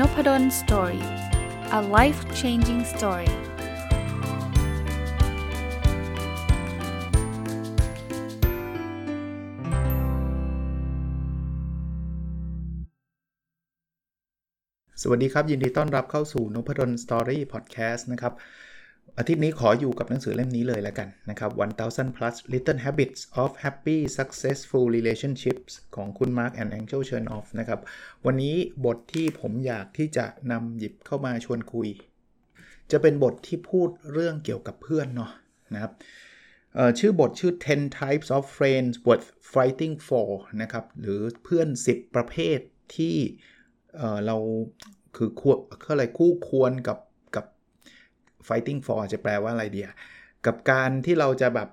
Nopadol story a life changing story สวัสดีครับ ยินดีต้อนรับเข้าสู่นพดล story podcast นะครับ อาทิตย์นี้ขออยู่กับหนังสือเล่มนี้เลยแล้วกันนะครับ1000 plus little habits of happy successful relationships ของคุณ Mark and Angel Chernoff นะครับ วันนี้บทที่ผมอยากที่จะนำหยิบเข้ามาชวนคุย จะเป็นบทที่พูดเรื่องเกี่ยวกับเพื่อนเนาะนะครับชื่อบทชื่อ 10 types of friends worth fighting for นะครับ หรือเพื่อน 10 ประเภทที่เราคือควอะไรคู่ควรกับ fighting for จะแปลว่าอะไรเดียกับการที่เราจะแบบ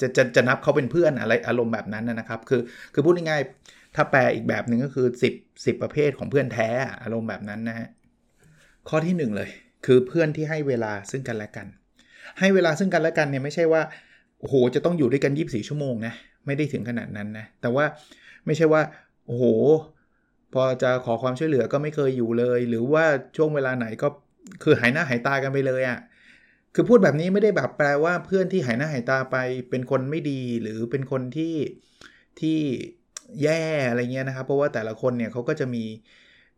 จะจะจะนับเขาเป็นเพื่อนอะไรอารมณ์แบบนั้นนะครับ คือคือพูดง่ายๆถ้าแปลอีกแบบหนึ่งก็คือ 10 10 ประเภทของเพื่อนแท้อารมณ์แบบนั้นนะฮะข้อที่ 1 เลย คือเพื่อนที่ให้เวลาซึ่งกันและกัน ให้เวลาซึ่งกันและกันเนี่ยไม่ใช่ว่าโอ้โหจะต้องอยู่ด้วยกัน 24 ชั่วโมงนะไม่ได้ถึงขนาดนั้นนะแต่ว่าไม่ใช่ว่าโอ้โหพอจะขอความช่วยเหลือก็ไม่เคยอยู่เลย หรือว่าช่วงเวลาไหนก็ คือหายหน้าหายตากันไปเลยอะ่ะคือพูดแบบนี้ไม่ได้แบบแปลว่าเพื่อนที่หายหน้าหายตาไปเป็นคนไม่ดีหรือเป็นคนที่ที่แย่อะไรเงี้ยนะครับ เพราะว่าแต่ละคนเนี่ยเขาก็จะมี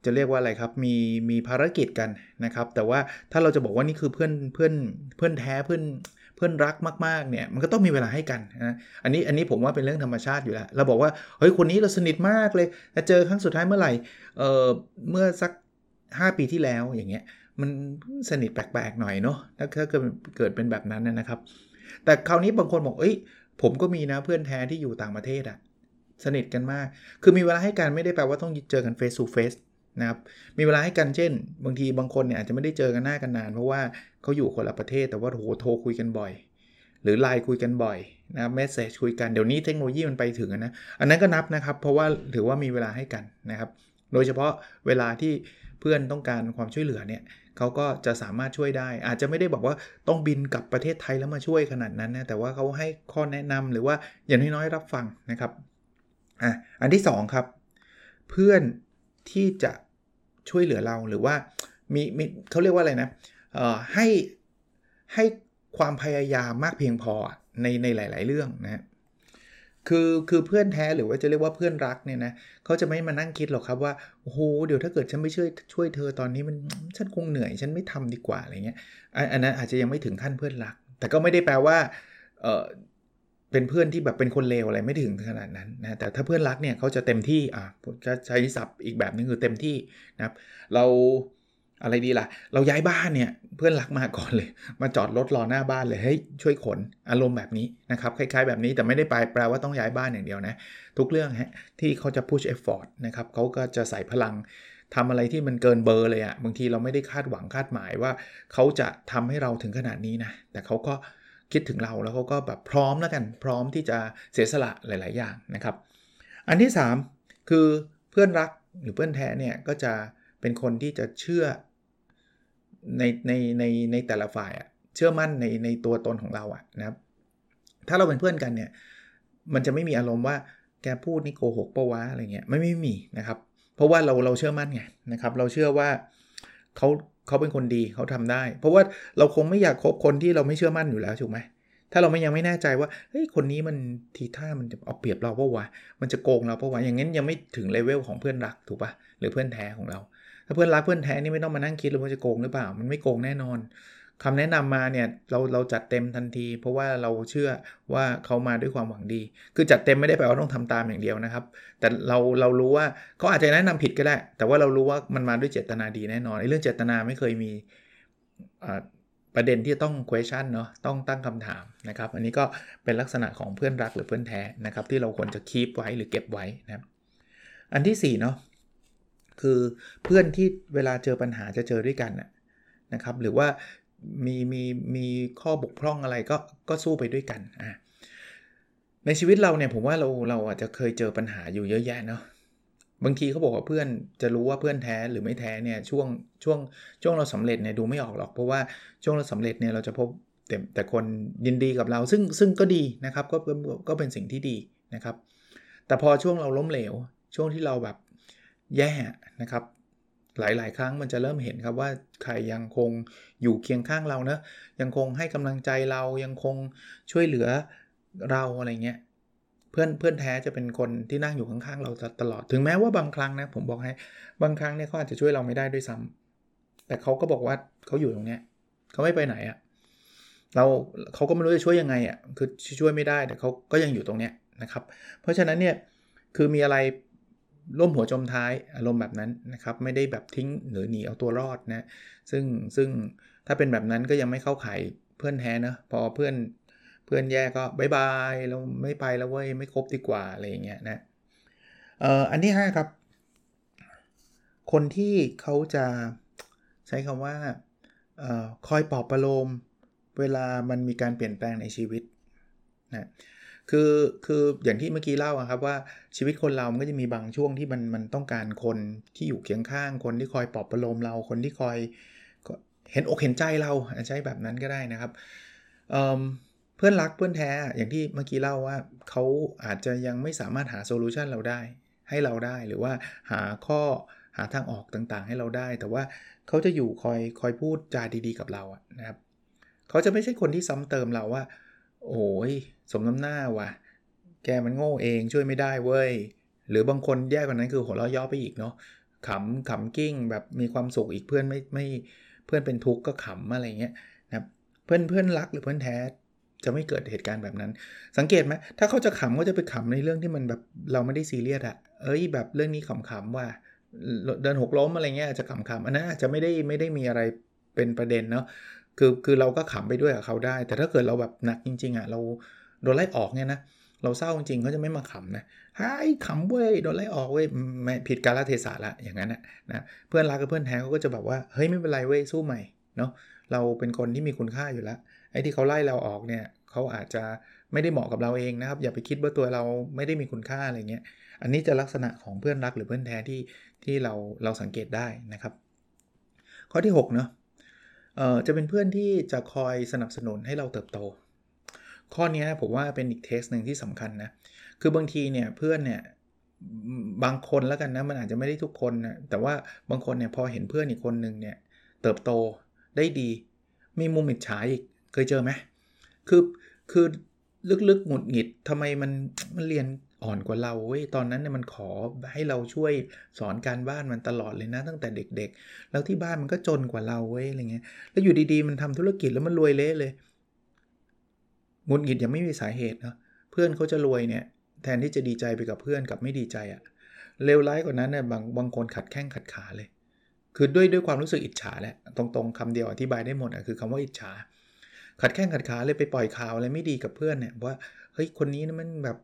จะเรียกว่าอะไรครับ มีมีภารกิจกันนะครับ แต่ว่าถ้าเราจะบอกว่านี่คือเพื่อนเพื่อนเพื่อนแท้เพื่อนเพื่อนรักมากๆเนี่ยมันก็ต้องมีเวลาให้กันนะอันนี้อันนี้ผมว่าเป็นเรื่องธรรมชาติอยู่แล้วเราบอกว่าเฮ้ยคนนี้เราสนิทมากเลยจะเจอครั้งสุดท้ายเมื่อไหร่เออเมื่อสัก 5 ปีที่แล้วอย่างเงี้ย มันสนิทแปลกๆหน่อยเนาะถ้าเกิดเกิดเป็นแบบนั้นนะครับ แต่คราวนี้บางคนบอกเอ้ย ผมก็มีนะเพื่อนแท้ที่อยู่ต่างประเทศอะสนิทกันมาก คือมีเวลาให้กันไม่ได้แปลว่าต้องเจอกัน face to face นะครับ มีเวลาให้กันเช่น บางทีบางคนเนี่ยอาจจะไม่ได้เจอกันหน้ากันนาน เพราะว่าเขาอยู่คนละประเทศแต่ว่าโหโทรคุยกันบ่อย หรือไลน์คุยกันบ่อยนะเมสเซจคุยกันเดี๋ยวนี้เทคโนโลยีมันไปถึงนะ อันนั้นก็นับนะครับ เพราะว่าถือว่ามีเวลาให้กันนะครับ โดยเฉพาะเวลาที่ เพื่อนต้องการความช่วยเหลือเนี่ยเขาก็จะสามารถช่วยได้ อาจจะไม่ได้บอกว่าต้องบินกลับประเทศไทยแล้วมาช่วยขนาดนั้นนะแต่ว่าเขาให้ข้อแนะนำหรือว่าอย่างน้อยๆรับฟังนะครับอะอันที่ 2 ครับ เพื่อนที่จะช่วยเหลือเราหรือว่ามีมีเขาเรียกว่าอะไรนะเอ่อให้ให้ความพยายามมากเพียงพอในในหลาย ๆ เรื่องนะ คือคือเพื่อนแท้หรือว่าจะเรียกว่าเพื่อนรักเนี่ยนะเขาจะไม่มานั่งคิดหรอกครับว่าโอ้โหเดี๋ยวถ้าเกิดฉันไม่ช่วยช่วยเธอตอนนี้มันฉันคงเหนื่อยฉันไม่ทำดีกว่าอะไรเงี้ยอันนั้นอาจจะยังไม่ถึงขั้นเพื่อนรัก แต่ก็ไม่ได้แปลว่าเออเป็นเพื่อนที่แบบเป็นคนเลวอะไรไม่ถึงขนาดนั้นนะแต่ถ้าเพื่อนรักเนี่ยเขาจะเต็มที่อะจะใช้ศัพท์อีกแบบนึงคือเต็มที่นะครับเรา อะไรดีล่ะ เราย้ายบ้านเนี่ยเพื่อนรักมาก่อนเลย มาจอดรถรอหน้าบ้านเลยเฮ้ยช่วยขนอารมณ์แบบนี้นะครับคล้ายๆแบบนี้แต่ไม่ได้ไปแปลว่าต้องย้ายบ้านอย่างเดียวนะ ทุกเรื่องฮะที่เขาจะ push effort นะครับเขาก็จะใส่พลังทำอะไรที่มันเกินเบอร์เลยอะ่ะบางทีเราไม่ได้คาดหวังคาดหมายว่า เขาจะทำให้เราถึงขนาดนี้นะแต่เขาก็คิดถึงเราแล้วเขาก็แบบพร้อมแล้วกัน พร้อมที่จะเสียสละหลาย ๆ อย่างนะครับ อันที่ 3 คือเพื่อนรักหรือเพื่อนแท้เนี่ยก็จะเป็นคนที่จะเชื่อ ในในในในแต่ละฝ่ายอะเชื่อมั่นในในตัวตนของเราอะนะครับ ถ้าเราเป็นเพื่อนกันเนี่ย มันจะไม่มีอารมณ์ว่าแกพูดนี่โกหกปะวะอะไรเงี้ยไม่ไม่มีนะครับ เพราะว่าเราเราเชื่อมั่นไงนะครับ เราเชื่อว่าเขาเขาเป็นคนดีเขาทำได้ เพราะว่าเราคงไม่อยากคบคนที่เราไม่เชื่อมั่นอยู่แล้วถูกไหมถ้าเราไม่ยังไม่แน่ใจว่าเฮ้ยคนนี้มันทีท่ามันจะเอาเปรียบเราเพราะว่ามันจะโกงเราเพราะว่าอย่างนั้นยังไม่ถึงเลเวลของเพื่อนรักถูกปะหรือเพื่อนแท้ของเรา ถ้าเพื่อนรักเพื่อนแท้นี่ไม่ต้องมานั่งคิดเลยว่าจะโกงหรือเปล่า มันไม่โกงแน่นอนคำแนะนำมาเนี่ยเราเราจัดเต็มทันที เพราะว่าเราเชื่อว่าเขามาด้วยความหวังดี คือจัดเต็มไม่ได้แปลว่าต้องทำตามอย่างเดียวนะครับ แต่เราเรารู้ว่าเขาอาจจะแนะนำผิดก็ได้ แต่ว่าเรารู้ว่ามันมาด้วยเจตนาดีแน่นอนไอ้เรื่องเจตนาไม่เคยมีประเด็นที่ต้อง question เนาะต้องตั้งคำถามนะครับ อันนี้ก็เป็นลักษณะของเพื่อนรักหรือเพื่อนแท้นะครับ ที่เราควรจะคีปไว้หรือเก็บไว้นะครับอันที่4เนาะ คือเพื่อนที่เวลาเจอปัญหาจะเจอด้วยกันนะครับ หรือว่ามีมีมีข้อบกพร่องอะไรก็ก็สู้ไปด้วยกันอะในชีวิตเราเนี่ยผมว่าเราเราอาจจะเคยเจอปัญหาอยู่เยอะแยะเนาะบางทีเขาบอกว่าเพื่อนจะรู้ว่าเพื่อนแท้หรือไม่แท้เนี่ยช่วงช่วงช่วงเราสำเร็จเนี่ยดูไม่ออกหรอกเพราะว่าช่วงเราสำเร็จเนี่ยเราจะพบแต่แต่คนยินดีกับเราซึ่งซึ่งก็ดีนะครับก็ก็เป็นสิ่งที่ดีนะครับ แต่พอช่วงเราล้มเหลว ช่วงที่เราแบบ แย่นะครับ หลายๆ ครั้งมันจะเริ่มเห็นครับว่าใครยังคงอยู่เคียงข้างเรานะยังคงให้กำลังใจเรายังคงช่วยเหลือเราอะไรเงี้ยเพื่อนเพื่อนแท้จะเป็นคนที่นั่งอยู่ข้างๆเราตลอดถึงแม้ว่าบางครั้งนะผมบอกให้บางครั้งเนี่ยเขาอาจจะช่วยเราไม่ได้ด้วยซ้ำแต่เขาก็บอกว่าเขาอยู่ตรงเนี้ยเขาไม่ไปไหนอะ่ะเราเขาก็ไม่รู้จะช่วยยังไงอะ่ะคือช่วยไม่ได้แต่เขาก็ยังอยู่ตรงเนี้ยนะครับ เพราะฉะนั้นเนี่ยคือมีอะไร ร่วมหัวจมท้ายอารมณ์แบบนั้นนะครับไม่ได้แบบทิ้งหรือหนีเอาตัวรอดนะซึ่งซึ่งถ้าเป็นแบบนั้นก็ยังไม่เข้าข่ายเพื่อนแท้นะพอเพื่อนเพื่อนแย่ก็บายบายเราไม่ไปแล้วเว้ยไม่คบดีกว่าอะไรอย่างเงี้ยนะเอ่ออันที่5ครับ คนที่เขาจะใช้คำว่าออคอยปลอบประโลม เวลามันมีการเปลี่ยนแปลงในชีวิตนะ คือคืออย่างที่เมื่อกี้เล่าครับว่าชีวิตคนเรามันก็จะมีบางช่วงที่มันมันต้องการคนที่อยู่เคียงข้าง คนที่คอยปลอบประโลมเราคนที่คอยเห็นอกเห็นใจเราใช้แบบนั้นก็ได้นะครับเเพื่อนรักเพื่อนแท้อย่างที่เมื่อกี้เล่าว่าเขาอาจจะยังไม่สามารถหาโซลูชันเราได้ให้เราได้หรือว่าหาข้อหาทางออกต่างๆ ให้เราได้ แต่ว่าเขาจะอยู่คอยคอยพูดจาดีๆกับเราอะนะครับเขาจะไม่ใช่คนที่ซ้ำเติมเราว่า โอ้ยสมน้ำหน้าว่ะ แกมันโง่เองช่วยไม่ได้เว้ย หรือบางคนแย่กว่านั้นคือหัวเราะย่อไปอีกเนาะขำขำกิ้งแบบมีความสุขอีกเพื่อนไม่ไม่เพื่อนเป็นทุกข์ก็ขำอะไรเงี้ยนะเพื่อนเพื่อนรักหรือเพื่อนแท้จะไม่เกิดเหตุการณ์แบบนั้น สังเกตไหมถ้าเขาจะขำก็จะไปขำในเรื่องที่มันแบบเราไม่ได้ซีเรียสอะเอ้ยแบบเรื่องนี้ขำๆว่าเดินหกล้มอะไรเงี้ยจะขำๆอันนั้นอาจจะไม่ได้ไม่ได้มีอะไรเป็นประเด็นเนาะ คือคือเราก็ขำไปด้วยกับเขาได้ แต่ถ้าเกิดเราแบบหนักจริงๆอะเราโดนไล่ออกเนี่ยนะเราเศร้าจริงๆเขาจะไม่มาขำนะไอ้ขำเว้ยโดนไล่ออกเว้ยไม่ผิดกาลเทศะละอย่างนั้นนะนะเพื่อนรักกับเพื่อนแท้เขาก็จะแบบว่าเฮ้ยไม่เป็นไรเว้ยสู้ใหม่เนาะเราเป็นคนที่มีคุณค่าอยู่แล้วไอ้ที่เขาไล่เราออกเนี่ยเขาอาจจะไม่ได้เหมาะกับเราเองนะครับ อย่าไปคิดว่าตัวเราไม่ได้มีคุณค่าอะไรเงี้ยอันนี้จะลักษณะของเพื่อนรักหรือเพื่อนแท้ที่ที่เราเราสังเกตได้นะครับ ข้อที่6เนาะ จะเป็นเพื่อนที่จะคอยสนับสนุนให้เราเติบโต ข้อนี้ผมว่าเป็นอีกเทสหนึ่งที่สำคัญนะ คือบางทีเนี่ยเพื่อนเนี่ยบางคนแล้วกันนะมันอาจจะไม่ได้ทุกคนนะแต่ว่าบางคนเนี่ยพอเห็นเพื่อนอีกคนหนึ่งเนี่ยเติบโตได้ดี มีมุมอิจฉาอีกเคยเจอไหมคือคือลึกๆหงุดหงิดทำไมมันมันเรียน อ่อนกว่าเราเว้ยตอนนั้นเนี่ยมันขอให้เราช่วยสอนการบ้านมันตลอดเลยนะ ตั้งแต่เด็ก ๆ แล้วที่บ้านมันก็จนกว่าเราเว้ยอะไรเงี้ยแล้วอยู่ดีๆ มันทำธุรกิจแล้วมันรวยเละเลยงุดหงิดยังไม่มีสาเหตุนะเพื่อนเขาจะรวยเนี่ยแทนที่จะดีใจไปกับเพื่อนกับไม่ดีใจอะเลวร้ายกว่านั้นเนี่ยบางบางคนขัดแข้งขัดขาเลย คือด้วยด้วยความรู้สึกอิจฉาแหละตรงๆคำเดียวอธิบายได้หมดอะคือคำว่าอิจฉา ขัดแข้งขัดขาเลยไปปล่อยข่าวอะไรไม่ดีกับเพื่อนเนี่ยว่าเฮ้ยคนนี้นะมันแบบ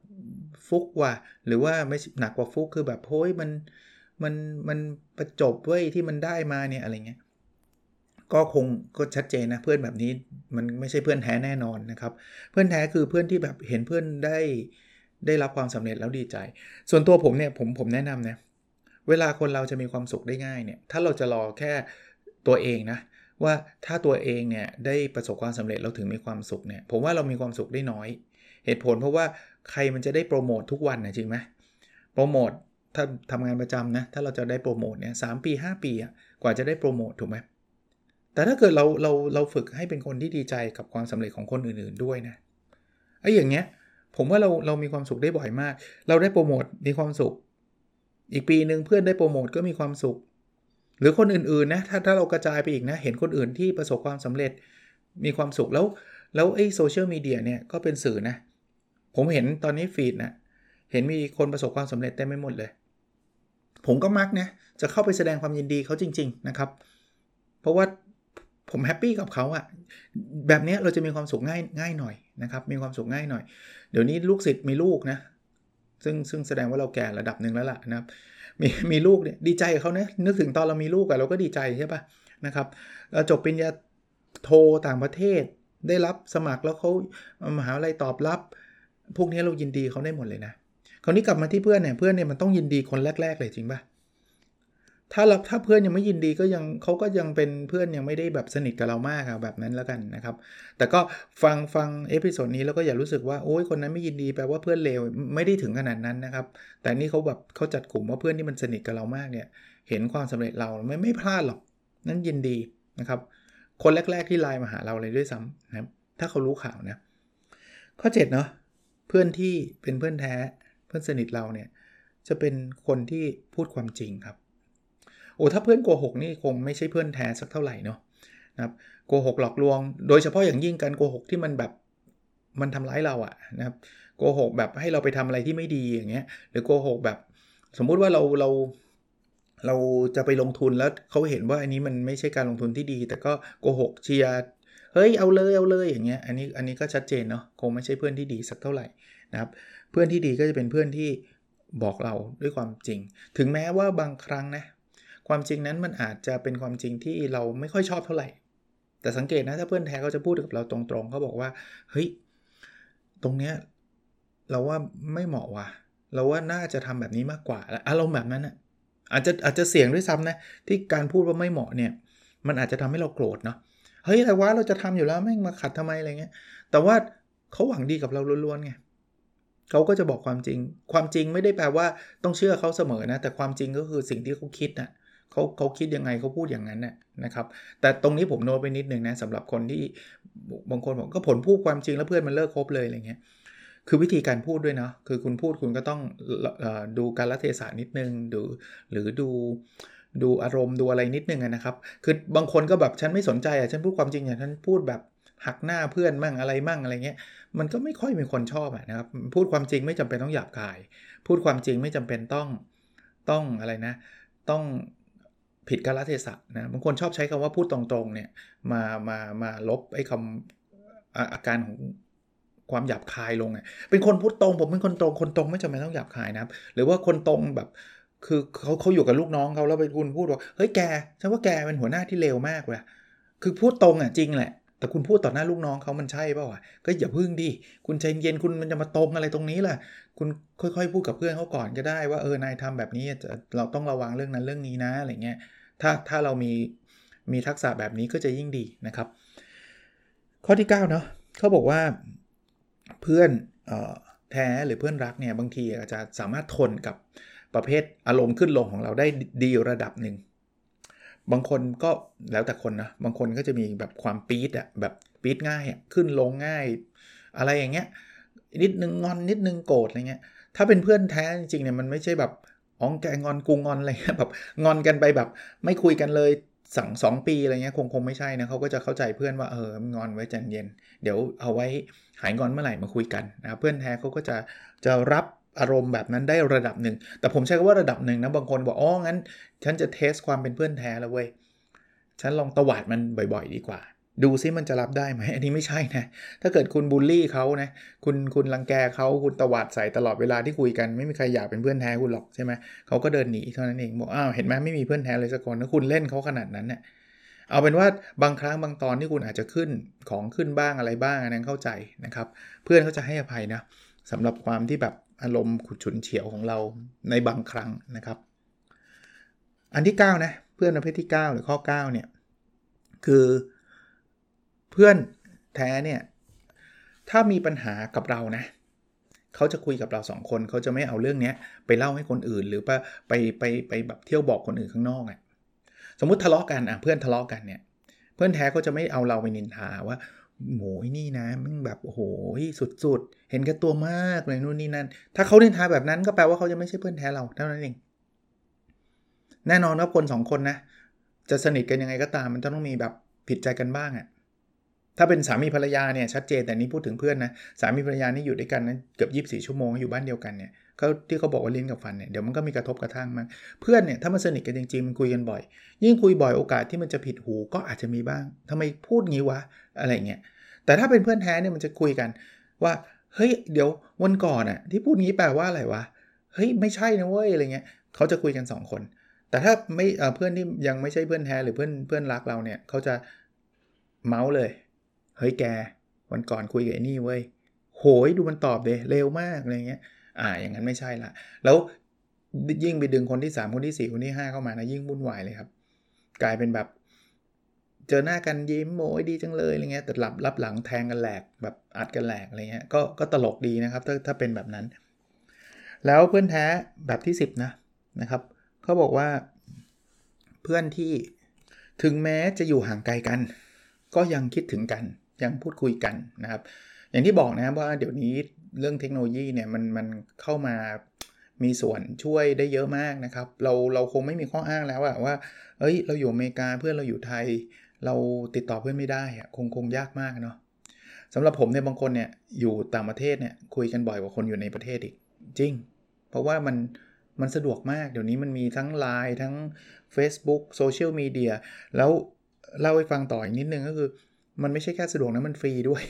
ฟุกว่ะหรือว่าไม่หนักกว่าฟุกคือแบบโฮ้ยมันมันมันประจบเว้ยที่มันได้มาเนี่ยอะไรเงี้ยก็คงก็ชัดเจนนะเพื่อนแบบนี้มันไม่ใช่เพื่อนแท้แน่นอนนะครับ เพื่อนแท้คือเพื่อนที่แบบเห็นเพื่อนได้ได้รับความสำเร็จแล้วดีใจ ส่วนตัวผมเนี่ยผมผมแนะนำนะเวลาคนเราจะมีความสุขได้ง่ายเนี่ยถ้าเราจะรอแค่ตัวเองนะ ว่าถ้าตัวเองเนี่ยได้ประสบความสำเร็จเราถึงมีความสุขเนี่ยผมว่าเรามีความสุขได้น้อย เหตุผลเพราะว่าใครมันจะได้โปรโมททุกวันนะจริงไหมโปรโมทถ้าทำงานประจำนะถ้าเราจะได้โปรโมทเนี่ยสปี 5 ปีอะกว่าจะได้โปรโมทถูกไหมแต่ถ้าเกิดเราเราเราฝึกให้เป็นคนที่ดีใจกับความสำเร็จของคนอื่นๆด้วยนะไอ้อย่างเงี้ยผมว่าเราเรามีความสุขได้บ่อยมาก เราได้โปรโมทมีความสุข อีกปีหนึ่งเพื่อนได้โปรโมทก็มีความสุข หรือคนอื่นๆนะถ้าถ้าเรากระจายไปอีกนะ เห็นคนอื่นที่ประสบความสำเร็จมีความสุขแล้ว แล้วไอ้โซเชียลมีเดียเนี่ยก็เป็นสื่อนะ ผมเห็นตอนนี้ฟีดนะเห็นมีคนประสบความสำเร็จเต็มไปหมดเลย ผมก็มักนะจะเข้าไปแสดงความยินดีเขาจริง ๆ นะครับ เพราะว่าผม happy กับเขาอะแบบนี้เราจะมีความสุขง่ายง่ายหน่อยนะครับ มีความสุขง่ายหน่อย เดี๋ยวนี้ลูกศิษย์มีลูกนะ ซึ่งซึ่งแสดงว่าเราแก่ระดับหนึ่งแล้วล่ะนะครับ มีมีลูกเนี่ยดีใจกับเขานะนึกถึงตอนเรามีลูกอะเราก็ดีใจใช่ปะนะครับจบปริญญาโทต่างประเทศได้รับสมัครแล้วเขามหาวิทยาลัยตอบรับ พวกนี้เรายินดีเขาได้หมดเลยนะคราวนี้กลับมาที่เพื่อนเนี่ยเพื่อนเนี่ยมันต้องยินดีคนแรก ๆ เลยจริงป่ะ ถ้าเราถ้าเพื่อนยังไม่ยินดีก็ยังเขาก็ยังเป็นเพื่อนยังไม่ได้แบบสนิทกับเรามากอะแบบนั้นแล้วกันนะครับ แต่ก็ฟังฟัง episode นี้แล้วก็อย่ารู้สึกว่าโอ้ยคนนั้นไม่ยินดีแปลว่าเพื่อนเลวไม่ได้ถึงขนาดนั้นนะครับ แต่นี่เขาแบบเขาจัดกลุ่มว่าเพื่อนที่มันสนิทกับเรามากเนี่ย เห็นความสำเร็จเราไม่ไม่พลาดหรอกนั่นยินดีนะครับ คนแรก ๆที่ไลน์มาหาเราเลยด้วยซ้ำนะครับถ้าเขารู้ข่าวนะข้อ7เนาะเพื่อนที่เป็นเพื่อนแท้เพื่อนสนิทเราเนี่ยจะเป็นคนที่พูดความจริงครับ โอ้ถ้าเพื่อนโกหกนี่คงไม่ใช่เพื่อนแท้สักเท่าไหร่เนาะนะครับโกหกหลอกลวง โดยเฉพาะอย่างยิ่งการโกหกที่มันแบบมันทำร้ายเราอะนะครับโกหกแบบให้เราไปทำอะไรที่ไม่ดีอย่างเงี้ยหรือโกหกแบบ สมมุติว่าเราเราเราจะไปลงทุนแล้วเขาเห็นว่าอันนี้มันไม่ใช่การลงทุนที่ดี แต่ก็โกหกเชียร์เฮ้ยเอาเลยเอาเลยอย่างเงี้ยอันนี้อันนี้ก็ชัดเจนเนาะคงไม่ใช่เพื่อนที่ดีสักเท่าไหร่นะครับเพื่อนที่ดีก็จะเป็นเพื่อนที่บอกเราด้วยความจริง ถึงแม้ว่าบางครั้งนะ ความจริงนั้นมันอาจจะเป็นความจริงที่เราไม่ค่อยชอบเท่าไหร่ แต่สังเกตนะถ้าเพื่อนแท้เขาจะพูดกับเราตรงๆเขาบอกว่าเฮ้ยตรงเนี้ยเราว่าไม่เหมาะว่ะ เราว่าน่าจะทำแบบนี้มากกว่าอารมณ์แบบนั้นนะอาจจะอาจจะเสี่ยงด้วยซ้ำนะที่การพูดว่าไม่เหมาะเนี่ย มันอาจจะทำให้เราโกรธเนาะเฮ้ยอะไรวะเราจะทำอยู่แล้วแม่งมาขัดทำไมอะไรเงี้ย แต่ว่าเขาหวังดีกับเราล้วนๆไงเขาก็จะบอกความจริง ความจริงไม่ได้แปลว่าต้องเชื่อเขาเสมอนะ แต่ความจริงก็คือสิ่งที่เขาคิดนะ่ะ เขาเขาคิดยังไงเขาพูดอย่างนั้นน่ะครับ แต่ตรงนี้ผมโน้ตไปนิดนึงนะสำหรับคนที่บางคนบอกก็ผลพูดความจริงแล้วเพื่อนมันเลิกคบเลยอะไรเงี้ยคือวิธีการพูดด้วยเนาะคือคุณพูดคุณก็ต้องดูการละเทศะนิดนึงดูหรือดูดูอารมณ์ดูอะไรนิดนึงนะครับ คือบางคนก็แบบฉันไม่สนใจอะฉันพูดความจริงอย่างฉันพูดแบบหักหน้าเพื่อนมั่งอะไรมั่งอะไรเงี้ยมันก็ไม่ค่อยมีคนชอบนะครับ พูดความจริงไม่จำเป็นต้องหยาบคาย พูดความจริงไม่จำเป็นต้องต้องอะไรนะ ต้อง ผิดกาลเทศะนะบางคนชอบใช้คำว่าพูดตรงๆเนี่ยมามามาลบไอ้คำอาการของความหยาบคายลงเนี่ยเป็นคนพูดตรง ผมเป็นคนตรงคนตรงไม่จำเป็นต้องหยาบคายนะครับ หรือว่าคนตรงแบบคือเขาเขาอยู่กับลูกน้องเขาแล้วไปคุณพูดว่าเฮ้ยแกฉันว่าแกเป็นหัวหน้าที่เลวมากเลยคือพูดตรงอะจริงแหละ แต่คุณพูดต่อหน้าลูกน้องเขามันใช่ป่าวะก็อย่าพึ่งดิคุณใจเย็นคุณมันจะมาตรงอะไรตรงนี้ล่ะ คุณค่อยๆ พูดกับเพื่อนเขาก่อนก็ได้ว่าเออนายทำแบบนี้เราต้องระวังเรื่องนั้นเรื่องนี้นะอะไรเงี้ย ถ้าถ้าเรามีมีทักษะแบบนี้ก็จะยิ่งดีนะครับ ข้อที่9เนาะเขาบอกว่าเพื่อนออแท้หรือเพื่อนรักเนี่ยบางทีอาจจะสามารถทนกับประเภทอารมณ์ขึ้นลงของเราได้ดีระดับหนึ่งบางคนก็แล้วแต่คนนะบางคนก็จะมีแบบความปี๊ดอะแบบปี๊ดง่ายอะขึ้นลงง่าย อะไรอย่างเงี้ยนิดนึงงอนนิดนึงโกรธอะไรเงี้ยถ้าเป็นเพื่อนแท้จริงๆเนี่ยมันไม่ใช่แบบ อ๋อแกงอนกูงอนอะไรแบบงอนกันไปแบบ ไม่คุยกันเลยสั่งสองปีอะไรเงี้ยคงคงไม่ใช่นะเขาก็จะเข้าใจเพื่อนว่าเอองอนไว้ใจเย็น เดี๋ยวเอาไว้หายงอนเมื่อไหร่มาคุยกันนะเพื่อนแท้เขาก็จะจะรับอารมณ์แบบนั้นได้ระดับหนึ่ง แต่ผมใช้คำว่าระดับหนึ่งนะบางคนบอกอ๋องั้น ฉันจะเทสความเป็นเพื่อนแท้แล้วเว้ยฉันลองตวาดมันบ่อย ๆ ดีกว่า ดูซิมันจะรับได้ไหมอันนี้ไม่ใช่นะ ถ้าเกิดคุณบูลลี่เขานะ คุณคุณรังแกเขาคุณตวาดใส่ตลอดเวลาที่คุยกันไม่มีใครอยากเป็นเพื่อนแท้คุณหรอกใช่ไหมเขาก็เดินหนีเท่านั้นเองบอกอ้าวเห็นไหมไม่มีเพื่อนแท้เลยสักคนแล้วคุณเล่นเขาขนาดนั้นเนะี่ยเอาเป็นว่าบางครั้งบางตอนที่คุณอาจจะขึ้นของขึ้นบ้างอะไรบ้างอันนั้นเข้าใจนะครับ เพื่อนเขาจะให้อภัยนะสำหรับความที่แบบอารมณ์ขุดฉุนเฉียวของเราในบางครั้งนะครับ อันที่9นะเพื่อนประเภทที่9หรือข้อ9เนี่ยคือ เพื่อนแท้เนี่ย ถ้ามีปัญหากับเรานะเขาจะคุยกับเราสองคนเขาจะไม่เอาเรื่องนี้ไปเล่าให้คนอื่น หรือไปไปไปไปแบบเที่ยวบอกคนอื่นข้างนอกอะ่ะสมมติทะเลาะกันอะเพื่อนทะเลาะกันเนี่ย เพื่อนแท้เขาจะไม่เอาเราไปนินทาว่าโหยนี่นะมึงแบบโอ้โหสุดๆ เห็นแก่ตัวมากเลยนู่นนี่นั่น ถ้าเขานินทาแบบนั้นก็แปลว่าเขาจะไม่ใช่เพื่อนแท้เราเท่านั้นเอง แน่นอนว่าคนสองคนนะ จะสนิทกันยังไงก็ตามมันต้องมีแบบผิดใจกันบ้างอะ่ะ ถ้าเป็นสามีภรรยาเนี่ยชัดเจนแต่นี้พูดถึงเพื่อนนะสามีภรรยานี่อยู่ด้วยกันนะเกือบ24ชั่วโมงอยู่บ้านเดียวกันเนี่ยเขาที่เขาบอกว่าลิ้นกับฟันเนี่ยเดี๋ยวมันก็มีกระทบกระทั่งมากเพื่อนเนี่ยถ้ามันสนิทกันจริงๆมันคุยกันบ่อย ยิ่งคุยบ่อยโอกาสที่มันจะผิดหูก็อาจจะมีบ้างทำไมพูดงี้วะอะไรเงี้ยแต่ถ้าเป็นเพื่อนแท้เนี่ยมันจะคุยกันว่าเฮ้ยเดี๋ยววันก่อนอะที่พูดงี้แปลว่าอะไรวะเฮ้ยไม่ใช่นะเว้ยอะไรเงี้ยเขาจะคุยกัน 2 คน แต่ถ้าไม่เพื่อนที่ยังไม่ใช่เพื่อนแท้หรือเพื่อนเพื่อนรักเราเนี่ยเขาจะเมาส์เลย เฮ้ยแก วันก่อนคุยกับไอ้นี่เว้ยโหยดูมันตอบเลยเร็วมากอะไรเงี้ย อ่าอย่างนั้นไม่ใช่ละ แล้วยิ่งไปดึงคนที่ 3 คนที่ 4 คนที่ 5 เข้ามานะยิ่งวุ่นวายเลยครับ กลายเป็นแบบ เจอหน้ากันยิ้มโมยดีจังเลยอะไรเงี้ยแต่รับรับหลังแทงกันแหลกแบบอัดกันแหลกอะไรเงี้ยก็ก็ตลกดีนะครับ ถ้าถ้าเป็นแบบนั้น แล้วเพื่อนแท้แบบที่ 10 นะนะครับเขาบอกว่าเพื่อนที่ถึงแม้จะอยู่ห่างไกลกัน ก็ยังคิดถึงกัน ยังพูดคุยกันนะครับ อย่างที่บอกนะครับว่าเดี๋ยวนี้เรื่องเทคโนโลยีเนี่ยมันมันเข้ามามีส่วนช่วยได้เยอะมากนะครับ เราเราคงไม่มีข้ออ้างแล้วอะว่า เอ้ย เราอยู่อเมริกาเพื่อนเราอยู่ไทย เราติดต่อเพื่อนไม่ได้อะคงคงยากมากเนาะสำหรับผมเนี่ยบางคนเนี่ยอยู่ต่างประเทศเนี่ยคุยกันบ่อยกว่าคนอยู่ในประเทศอีกจริง เพราะว่ามันมันสะดวกมาก เดี๋ยวนี้มันมีทั้ง Line ทั้ง Facebook โซเชียลมีเดียแล้วเล่าให้ฟังต่ออีกนิดนึงก็คือ มันไม่ใช่แค่สะดวกนะมันฟรีด้วย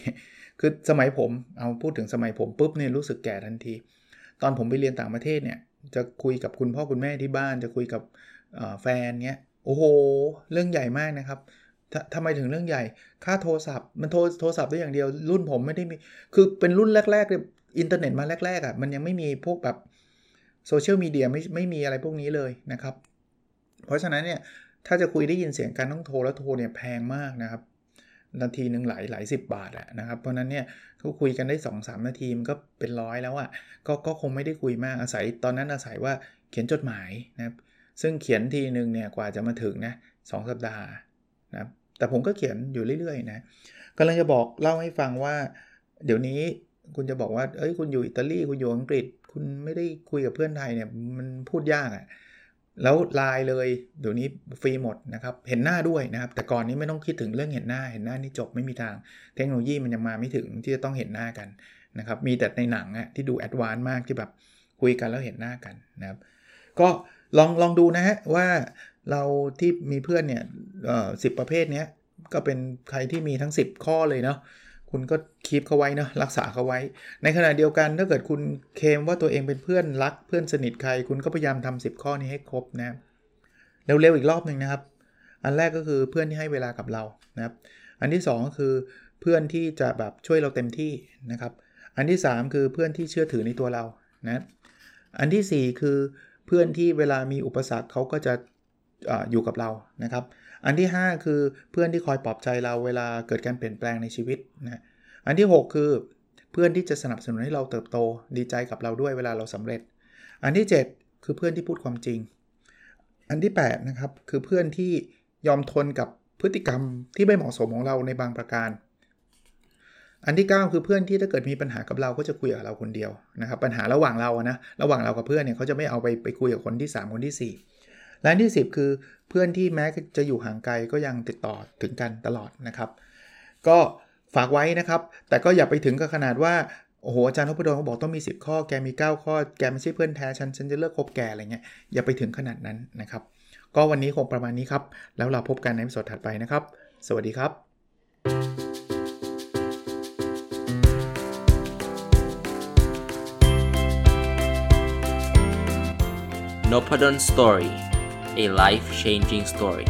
คือสมัยผมเอาพูดถึงสมัยผมปุ๊บเนี่ยรู้สึกแก่ทันที ตอนผมไปเรียนต่างประเทศเนี่ยจะคุยกับคุณพ่อคุณแม่ที่บ้าน จะคุยกับแฟนเนี้ยโอ้โห เรื่องใหญ่มากนะครับทำไมถึงเรื่องใหญ่ ค่าโทรศัพท์ มันโทรโทรศัพท์ได้อย่างเดียว รุ่นผมไม่ได้มี คือเป็นรุ่นแรกๆเลยอินเทอร์เน็ตมาแรกๆอะ่ะ มันยังไม่มีพวกแบบโซเชียลมีเดียไม่ไม่มีอะไรพวกนี้เลยนะครับ เพราะฉะนั้นเนี่ย ถ้าจะคุยได้ยินเสียงการต้องโทรแล้วโทรเนี่ยแพงมากนะครับ นาทีหนึ่งหลายหลายสิบบาทอะนะครับ เพราะนั้นเนี่ยเขาคุยกันได้2-3นาทีมันก็เป็นร้อยแล้วอะก็ก็คงไม่ได้คุยมากอาศัยตอนนั้นอาศัยว่าเขียนจดหมายนะครับซึ่งเขียนทีหนึ่งเนี่ยกว่าจะมาถึงนะสสัปดาห์นะแต่ผมก็เขียนอยู่เรื่อยๆนะกำลังจะบอกเล่าให้ฟังว่า เดี๋ยวนี้คุณจะบอกว่าเอ้ยคุณอยู่อิตาลีคุณอยู่อังกฤษ คุณไม่ได้คุยกับเพื่อนไทยเนี่ยมันพูดยากอะ่ะ แล้วไลน์เลยเดี๋ยวนี้ฟรีหมดนะครับ เห็นหน้าด้วยนะครับ แต่ก่อนนี้ไม่ต้องคิดถึงเรื่องเห็นหน้า เห็นหน้านี่จบไม่มีทาง เทคโนโลยีมันยังมาไม่ถึงที่จะต้องเห็นหน้ากันนะครับ มีแต่ในหนังอะที่ดูแอดวานซ์มากที่แบบคุยกันแล้วเห็นหน้ากันนะครับ ก็ลองลองดูนะฮะว่าเราที่มีเพื่อนเนี่ยสิบประเภทนี้ก็เป็นใครที่มีทั้ง 10 ข้อเลยเนาะคุณก็ คีบเขาไว้นะรักษาเขาไว้ ในขณะเดียวกันถ้าเกิดคุณเคมว่าตัวเองเป็นเพื่อนรักเพื่อนสนิทใคร คุณก็พยายามทำ10 ข้อนี้ให้ครบนะเร็วๆอีกรอบหนึ่งนะครับ อันแรกก็คือเพื่อนที่ให้เวลากับเรานะครับ อันที่ 2 ก็คือเพื่อนที่จะแบบช่วยเราเต็มที่นะครับ อันที่ 3 คือเพื่อนที่เชื่อถือในตัวเรานะอันที่ 4 คือเพื่อนที่เวลามีอุปสรรคเขาก็จะออยู่กับเรานะครับ อันที่ 5 คือเพื่อนที่คอยปลอบใจเราเวลาเกิดการเปลี่ยนแปลงในชีวิตนะ อันที่ 6 คือเพื่อนที่จะสนับสนุนให้เราเติบโต ดีใจกับเราด้วยเวลาเราสำเร็จ อันที่ 7 คือเพื่อนที่พูดความจริง อันที่8นะครับคือเพื่อนที่ยอมทนกับพฤติกรรมที่ไม่เหมาะสมของเราในบางประการ อันที่ 9 คือเพื่อนที่ถ้าเกิดมีปัญหากับเราก็จะคุยกับเราคนเดียวนะครับปัญหาระหว่างเรานะระหว่างเรากับเพื่อนเนี่ยเขาจะไม่เอาไปไปคุยกับคนที่ 3 คนที่ 4และที่ 10 คือเพื่อนที่แม้จะอยู่ห่างไกลก็ยังติดต่อถึงกันตลอดนะครับ ก็ ฝากไว้นะครับ แต่ก็อย่าไปถึงกับขนาดว่า โอ้โห อาจารย์ทพดลเขาบอกต้องมี 10 ข้อ แกมี 9 ข้อ แกไม่ใช่เพื่อนแท้ฉัน ฉันจะเลิกคบแกอะไรเงี้ย อย่าไปถึงขนาดนั้นนะครับ ก็วันนี้คงประมาณนี้ครับ แล้วเราพบกันในสดถัดไปนะครับ สวัสดีครับ n o p a d o n Story a life changing story